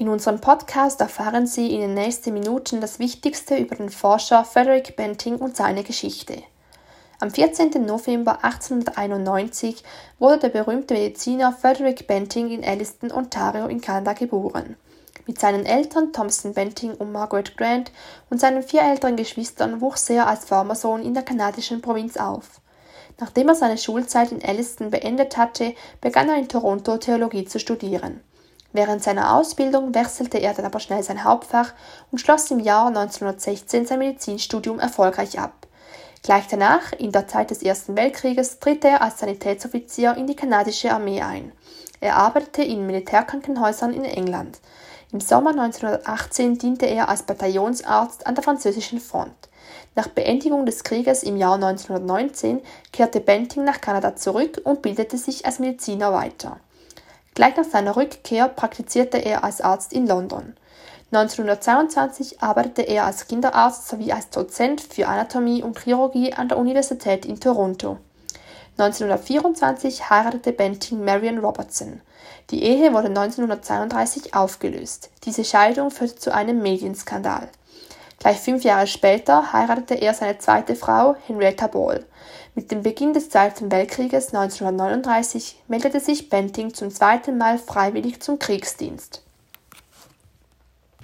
In unserem Podcast erfahren Sie in den nächsten Minuten das Wichtigste über den Forscher Frederick Banting und seine Geschichte. Am 14. November 1891 wurde der berühmte Mediziner Frederick Banting in Elliston, Ontario in Kanada geboren. Mit seinen Eltern Thompson Benting und Margaret Grant und seinen vier älteren Geschwistern wuchs er als Farmersohn in der kanadischen Provinz auf. Nachdem er seine Schulzeit in Elliston beendet hatte, begann er in Toronto Theologie zu studieren. Während seiner Ausbildung wechselte er dann aber schnell sein Hauptfach und schloss im Jahr 1916 sein Medizinstudium erfolgreich ab. Gleich danach, in der Zeit des Ersten Weltkrieges, tritt er als Sanitätsoffizier in die kanadische Armee ein. Er arbeitete in Militärkrankenhäusern in England. Im Sommer 1918 diente er als Bataillonsarzt an der französischen Front. Nach Beendigung des Krieges im Jahr 1919 kehrte Benting nach Kanada zurück und bildete sich als Mediziner weiter. Gleich nach seiner Rückkehr praktizierte er als Arzt in London. 1922 arbeitete er als Kinderarzt sowie als Dozent für Anatomie und Chirurgie an der Universität in Toronto. 1924 heiratete Benting Marion Robertson. Die Ehe wurde 1932 aufgelöst. Diese Scheidung führte zu einem Medienskandal. Gleich fünf Jahre später heiratete er seine zweite Frau, Henrietta Ball. Mit dem Beginn des Zweiten Weltkrieges 1939 meldete sich Benting zum zweiten Mal freiwillig zum Kriegsdienst.